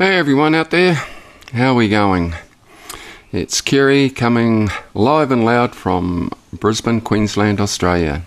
Hey everyone out there, how are we going? It's Kerry coming live and loud from Brisbane, Queensland, Australia.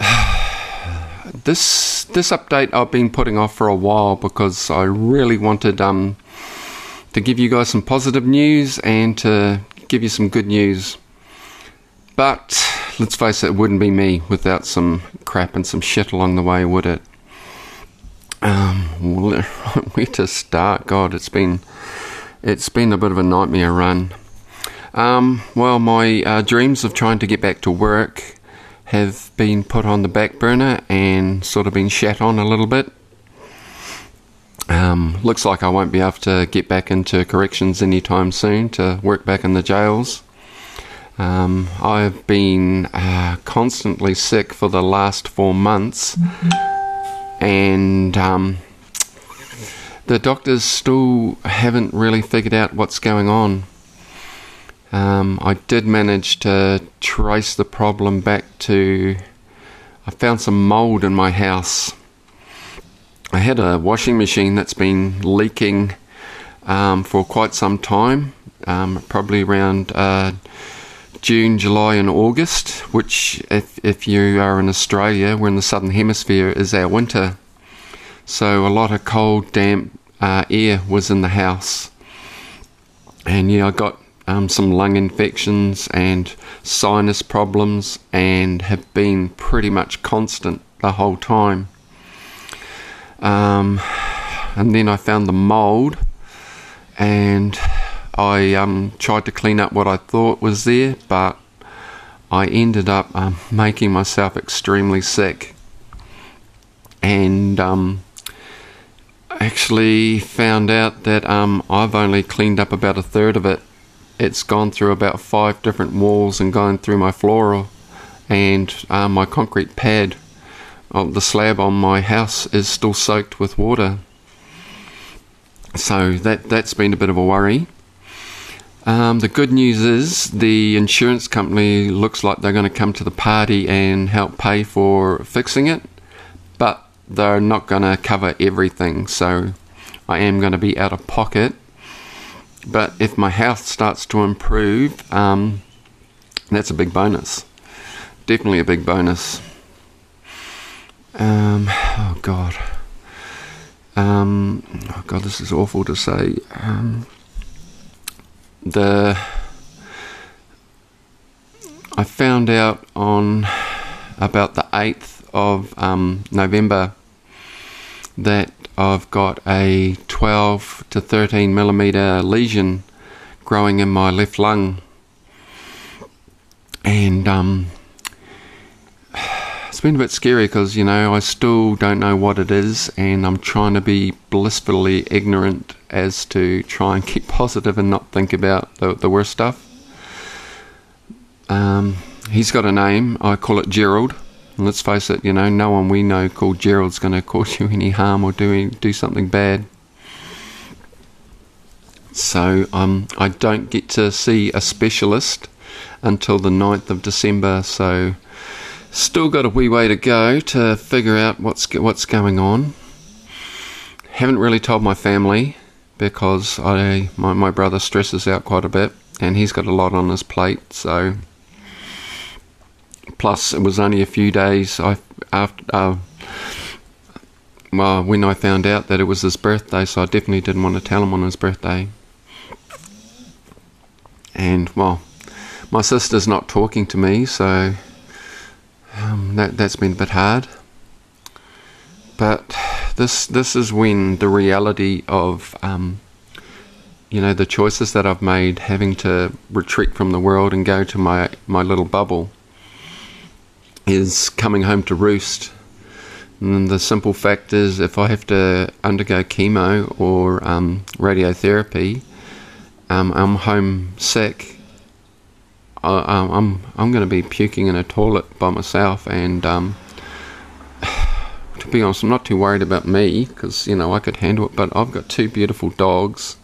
this this update I've been putting off for a while because I really wanted um, to give you guys some positive news and to give you some good news. But let's face it, it wouldn't be me without some crap and some shit along the way, would it? Um, where to start? God, it's been it's been a bit of a nightmare run. Um, well, my uh, dreams of trying to get back to work have been put on the back burner and sort of been shat on a little bit. Um, looks like I won't be able to get back into corrections anytime soon to work back in the jails. Um, I've been uh, constantly sick for the last four months. Mm-hmm and um, the doctors still haven't really figured out what's going on. Um, I did manage to trace the problem back to. I found some mold in my house. I had a washing machine that's been leaking um, for quite some time, um, probably around uh, June, July, and August, which, if, if you are in Australia, we're in the southern hemisphere, is our winter. So a lot of cold, damp uh, air was in the house. And yeah, I got um, some lung infections and sinus problems and have been pretty much constant the whole time. Um, and then I found the mold and I um, tried to clean up what I thought was there, but I ended up um, making myself extremely sick. And um, actually found out that um, I've only cleaned up about a third of it. It's gone through about five different walls and gone through my floor and uh, my concrete pad. Oh, the slab on my house is still soaked with water. So that that's been a bit of a worry. Um, the good news is the insurance company looks like they're going to come to the party and help pay for fixing it, but they're not going to cover everything. So I am going to be out of pocket. But if my health starts to improve, um, that's a big bonus. Definitely a big bonus. Um, oh God. Um, oh God, this is awful to say. The I found out on about the 8th of um, November that I've got a 12 to 13 millimeter lesion growing in my left lung, and um, been a bit scary because you know I still don't know what it is, and I'm trying to be blissfully ignorant as to try and keep positive and not think about the, the worst stuff. Um, he's got a name. I call it Gerald. And let's face it, you know, no one we know called Gerald's going to cause you any harm or do do something bad. So um, I don't get to see a specialist until the 9th of December. So still got a wee way to go to figure out what's what's going on. Haven't really told my family because I my, my brother stresses out quite a bit and he's got a lot on his plate so plus it was only a few days I after uh, well when I found out that it was his birthday so I definitely didn't want to tell him on his birthday and well my sister's not talking to me so um, that that's been a bit hard but this this is when the reality of um, you know the choices that I've made, having to retreat from the world and go to my my little bubble, is coming home to roost. And the simple fact is, if I have to undergo chemo or um, radiotherapy, um, I'm home sick. I, I'm I'm going to be puking in a toilet by myself, and um, to be honest, I'm not too worried about me because you know I could handle it. But I've got two beautiful dogs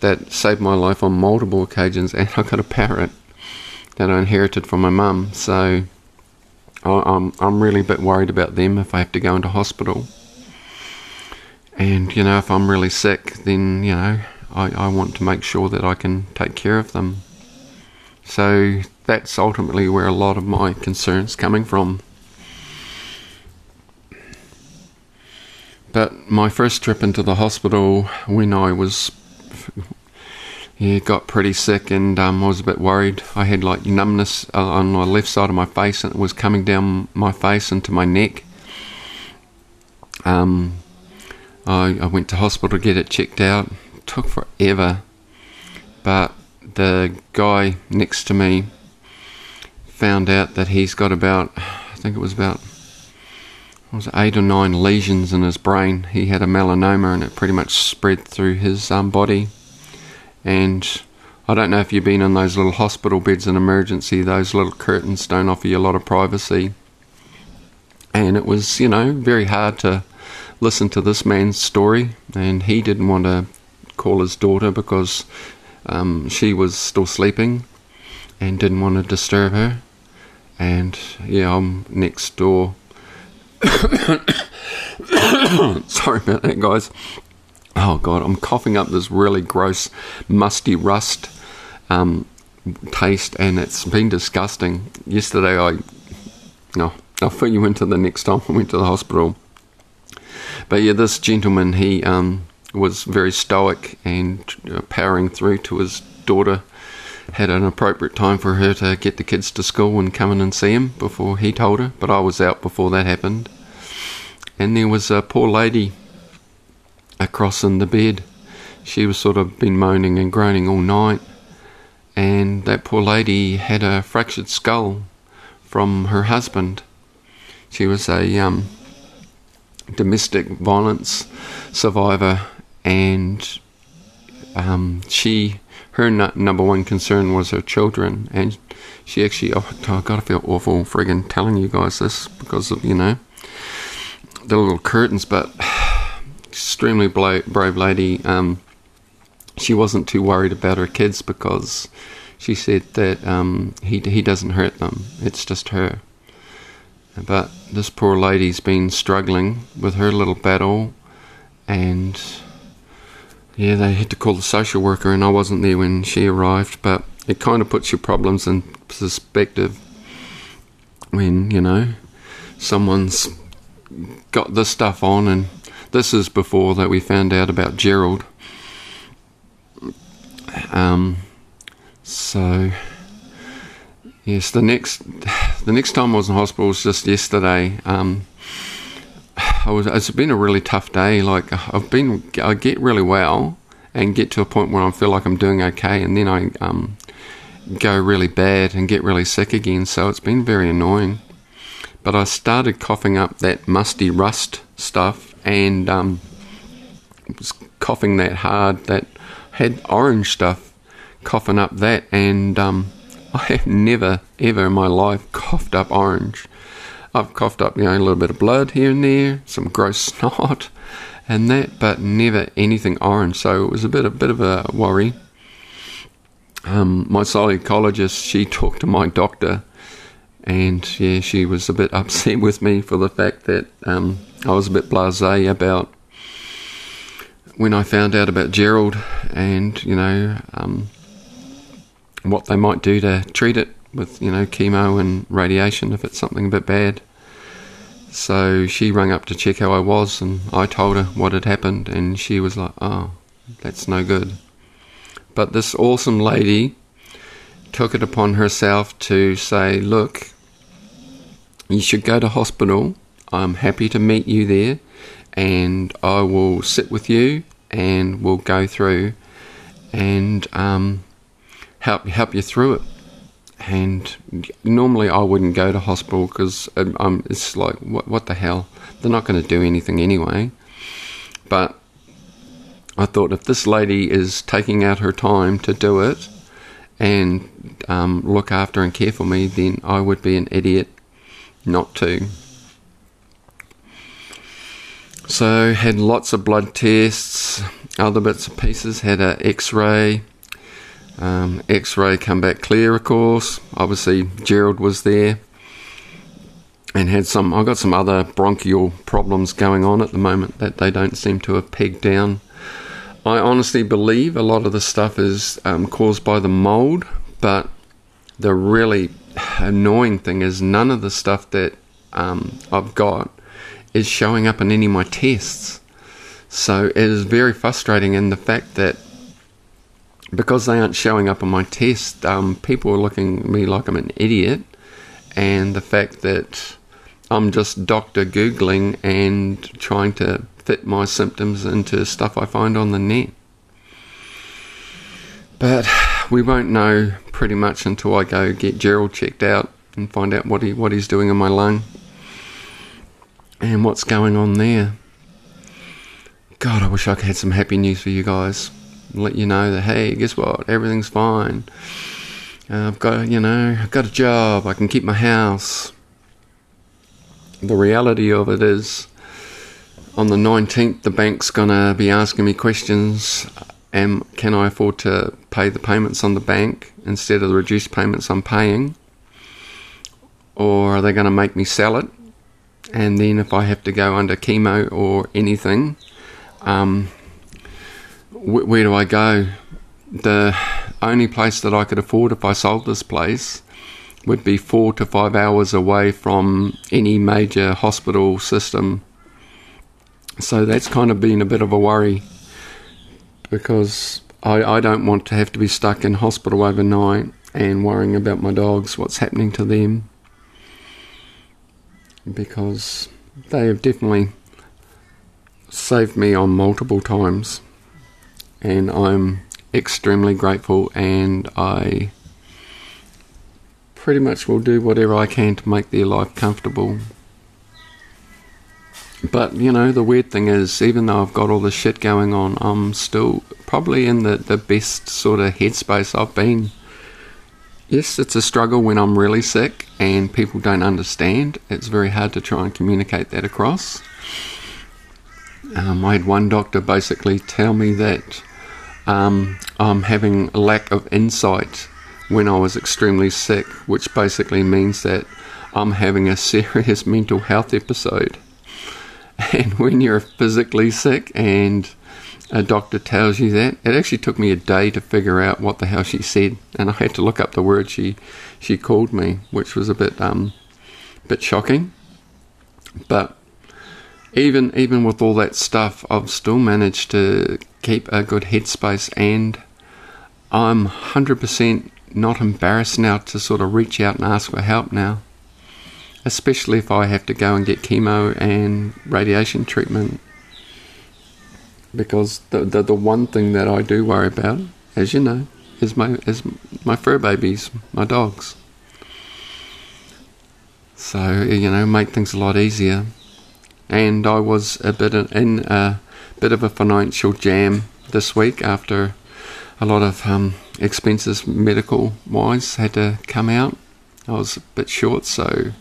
that saved my life on multiple occasions, and I've got a parrot that I inherited from my mum. So I'm I'm really a bit worried about them if I have to go into hospital. And, you know, if I'm really sick, then, you know, I, I want to make sure that I can take care of them. So that's ultimately where a lot of my concerns coming from. But my first trip into the hospital when I was yeah got pretty sick and um, I was a bit worried. I had like numbness uh, on the left side of my face and it was coming down my face into my neck. Um, I, I went to hospital to get it checked out. It took forever, but the guy next to me found out that he's got about, I think it was about, was it, eight or nine lesions in his brain. He had a melanoma and it pretty much spread through his um, body. And I don't know if you've been in those little hospital beds in emergency, those little curtains don't offer you a lot of privacy. And it was, you know, very hard to listen to this man's story. And he didn't want to call his daughter because um, she was still sleeping and didn't want to disturb her. And yeah, I'm next door. Sorry about that, guys. Oh god, I'm coughing up this really gross, musty rust um, taste, and it's been disgusting. Yesterday, I no, I'll put you into the next time I went to the hospital. But yeah, this gentleman, he um, was very stoic and uh, powering through to his daughter. Had an appropriate time for her to get the kids to school and come in and see him before he told her, but I was out before that happened. And there was a poor lady across in the bed. She was sort of been moaning and groaning all night, and that poor lady had a fractured skull from her husband. She was a um, domestic violence survivor and um, she her n- number one concern was her children, and she actually oh, I gotta feel awful friggin' telling you guys this because of you know the little curtains, but extremely bla- brave lady. Um, she wasn't too worried about her kids because she said that um, he he doesn't hurt them. It's just her. But this poor lady's been struggling with her little battle, and yeah, they had to call the social worker, and I wasn't there when she arrived, but it kind of puts your problems in perspective when, you know, someone's got this stuff on, and this is before that we found out about Gerald. Um, so, yes, the next the next time I was in hospital was just yesterday. Um, I was. It's been a really tough day. Like I've been. I get really well and get to a point where I feel like I'm doing okay, and then I um, go really bad and get really sick again. So it's been very annoying. But I started coughing up that musty rust stuff and um, was coughing that hard. That had orange stuff, coughing up that, and um, I have never ever in my life coughed up orange. I've coughed up, you know, a little bit of blood here and there, some gross snot, and that, but never anything orange. So it was a bit, a bit of a worry. Um, my psychologist, she talked to my doctor, and yeah, she was a bit upset with me for the fact that um, I was a bit blasé about when I found out about Gerald, and you know um, what they might do to treat it with you know chemo and radiation if it's something a bit bad. So she rang up to check how I was, and I told her what had happened, and she was like, "Oh, that's no good." But this awesome lady took it upon herself to say, "Look, you should go to hospital. I'm happy to meet you there, and I will sit with you, and we'll go through, and um, help help you through it." And normally I wouldn't go to hospital because um, it's like what, what the hell? They're not going to do anything anyway. But I thought if this lady is taking out her time to do it and um, look after and care for me then I would be an idiot not to. So had lots of blood tests other bits and pieces had a x-ray um, X ray come back clear, of course. Obviously, Gerald was there. and had some. I've got some other bronchial problems going on at the moment that they don't seem to have pegged down. I honestly believe a lot of the stuff is um, caused by the mold, but the really annoying thing is none of the stuff that um, I've got is showing up in any of my tests. So it is very frustrating, and the fact that because they aren't showing up on my test, um, people are looking at me like I'm an idiot, and the fact that I'm just doctor googling and trying to fit my symptoms into stuff I find on the net. But we won't know pretty much until I go get Gerald checked out and find out what he what he's doing in my lung and what's going on there. God, I wish I could have some happy news for you guys. Let you know that hey, guess what? Everything's fine. Uh, I've got you know, I've got a job. I can keep my house. The reality of it is, on the 19th, the bank's gonna be asking me questions. Am can I afford to pay the payments on the bank instead of the reduced payments I'm paying? Or are they going to make me sell it? And then if I have to go under chemo or anything, um, wh- where do I go? The only place that I could afford if I sold this place would be four to five hours away from any major hospital system. So that's kind of been a bit of a worry because I, I don't want to have to be stuck in hospital overnight and worrying about my dogs, what's happening to them. Because they have definitely saved me on multiple times. And I'm extremely grateful and I pretty much will do whatever I can to make their life comfortable. But you know, the weird thing is, even though I've got all this shit going on, I'm still probably in the, the best sort of headspace I've been. Yes, it's a struggle when I'm really sick and people don't understand. It's very hard to try and communicate that across. Um, I had one doctor basically tell me that um, I'm having a lack of insight when I was extremely sick, which basically means that I'm having a serious mental health episode. And when you're physically sick and a doctor tells you that, it actually took me a day to figure out what the hell she said, and I had to look up the word she she called me, which was a bit um bit shocking. But even even with all that stuff, I've still managed to keep a good headspace, and I'm hundred percent not embarrassed now to sort of reach out and ask for help now especially if I have to go and get chemo and radiation treatment. Because the, the, the one thing that I do worry about, as you know, is my is my fur babies, my dogs. So you know, make things a lot easier. And I was a bit in a bit of a financial jam this week after a lot of um, expenses medical wise had to come out. I was a bit short, so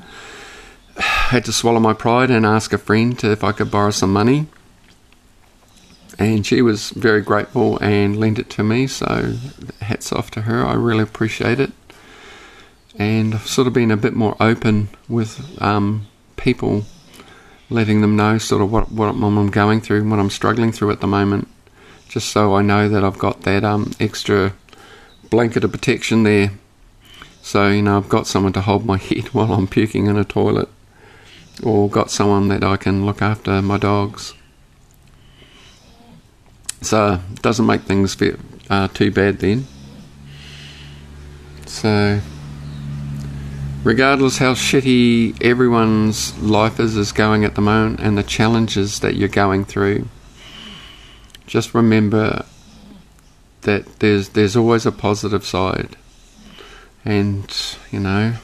I had to swallow my pride and ask a friend if I could borrow some money. And she was very grateful and lent it to me, so hats off to her. I really appreciate it. And I've sort of been a bit more open with um, people, letting them know sort of what, what I'm going through, what I'm struggling through at the moment, just so I know that I've got that um, extra blanket of protection there. So, you know, I've got someone to hold my head while I'm puking in a toilet or got someone that I can look after my dogs. So it doesn't make things feel, uh, too bad then. So, regardless how shitty everyone's life is is going at the moment and the challenges that you're going through, just remember that there's there's always a positive side, and you know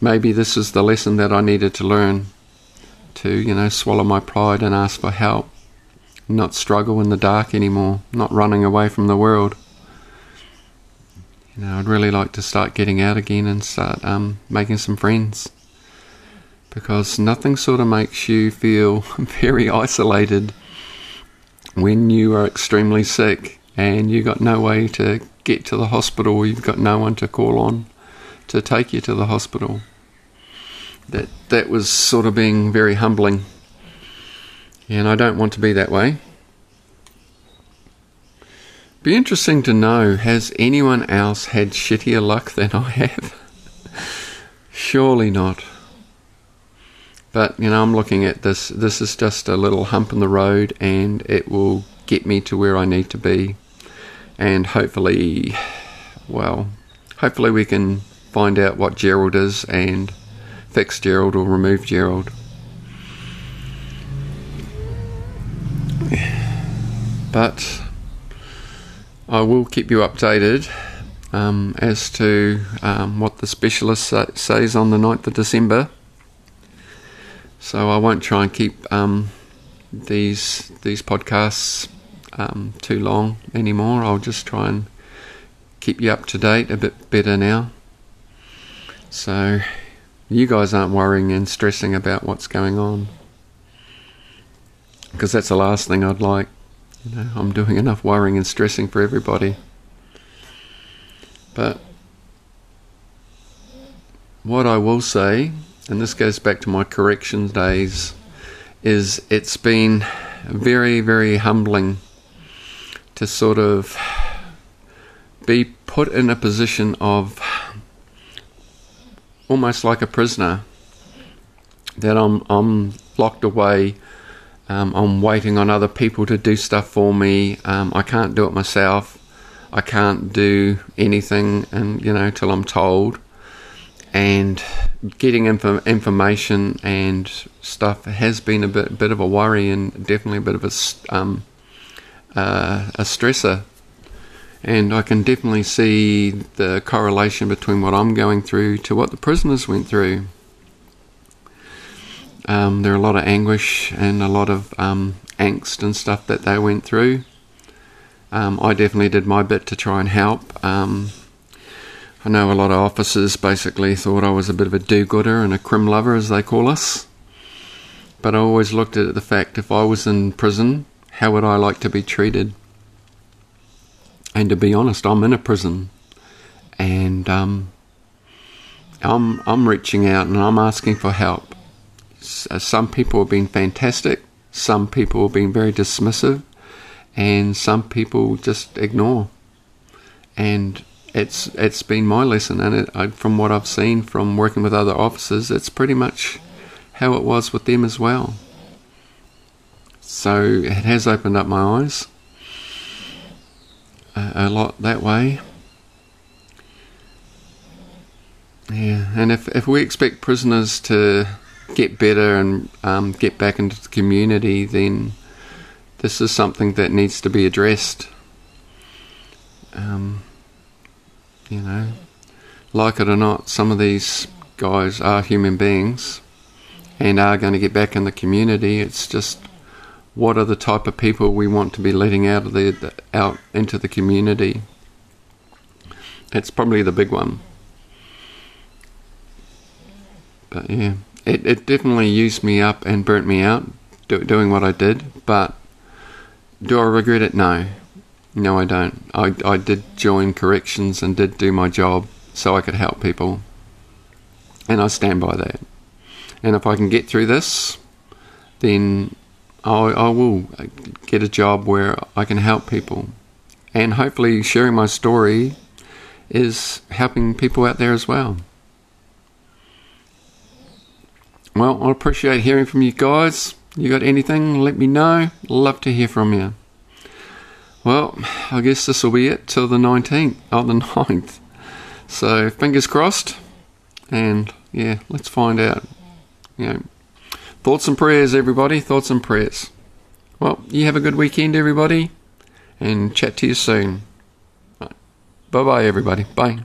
maybe this is the lesson that I needed to learn to, you know, swallow my pride and ask for help, not struggle in the dark anymore, not running away from the world. You know, I'd really like to start getting out again and start um, making some friends because nothing sort of makes you feel very isolated when you are extremely sick and you've got no way to get to the hospital, you've got no one to call on to take you to the hospital. that that was sort of being very humbling. And I don't want to be that way. Be interesting to know has anyone else had shittier luck than I have? Surely not. But, you know, I'm looking at this. This is just a little hump in the road and it will get me to where I need to be. And hopefully, well, hopefully we can find out what Gerald is and fix Gerald or remove Gerald. But I will keep you updated um, as to um, what the specialist sa- says on the 9th of December. So I won't try and keep um, these these podcasts um, too long anymore. I'll just try and keep you up to date a bit better now. So you guys aren't worrying and stressing about what's going on. Because that's the last thing I'd like. You know, I'm doing enough worrying and stressing for everybody. But what I will say, and this goes back to my correction days, is it's been very, very humbling to sort of be put in a position of almost like a prisoner that I'm I'm locked away. Um, I'm waiting on other people to do stuff for me. Um, I can't do it myself. I can't do anything, and you know, till I'm told. And getting info- information and stuff has been a bit bit of a worry and definitely a bit of a um, uh, a stressor and I can definitely see the correlation between what I'm going through to what the prisoners went through. Um, there are a lot of anguish and a lot of um, angst and stuff that they went through. Um, I definitely did my bit to try and help. Um, I know a lot of officers basically thought I was a bit of a do gooder and a crim lover, as they call us. But I always looked at the fact if I was in prison, how would I like to be treated? And to be honest, I'm in a prison, and um, I'm I'm reaching out and I'm asking for help. Some people have been fantastic. Some people have been very dismissive, and some people just ignore. And it's it's been my lesson, and it, I, from what I've seen from working with other officers, it's pretty much how it was with them as well. So it has opened up my eyes a, lot that way. Yeah, and if if we expect prisoners to get better and um, get back into the community, then this is something that needs to be addressed. Um, you know, like it or not, some of these guys are human beings and are going to get back in the community. It's just what are the type of people we want to be letting out of the out into the community. It's probably the big one. But yeah, it, it definitely used me up and burnt me out do, doing what I did. But do I regret it? No. No, I don't. I, I did join corrections and did do my job so I could help people. And I stand by that. And if I can get through this, then I, I will get a job where I can help people. And hopefully, sharing my story is helping people out there as well. Well, I appreciate hearing from you guys. You got anything? Let me know. Love to hear from you. Well, I guess this will be it till the 19th, or the 9th. So, fingers crossed. And yeah, let's find out. You know, Thoughts and prayers, everybody. Thoughts and prayers. Well, you have a good weekend, everybody, and chat to you soon. Bye bye, everybody. Bye.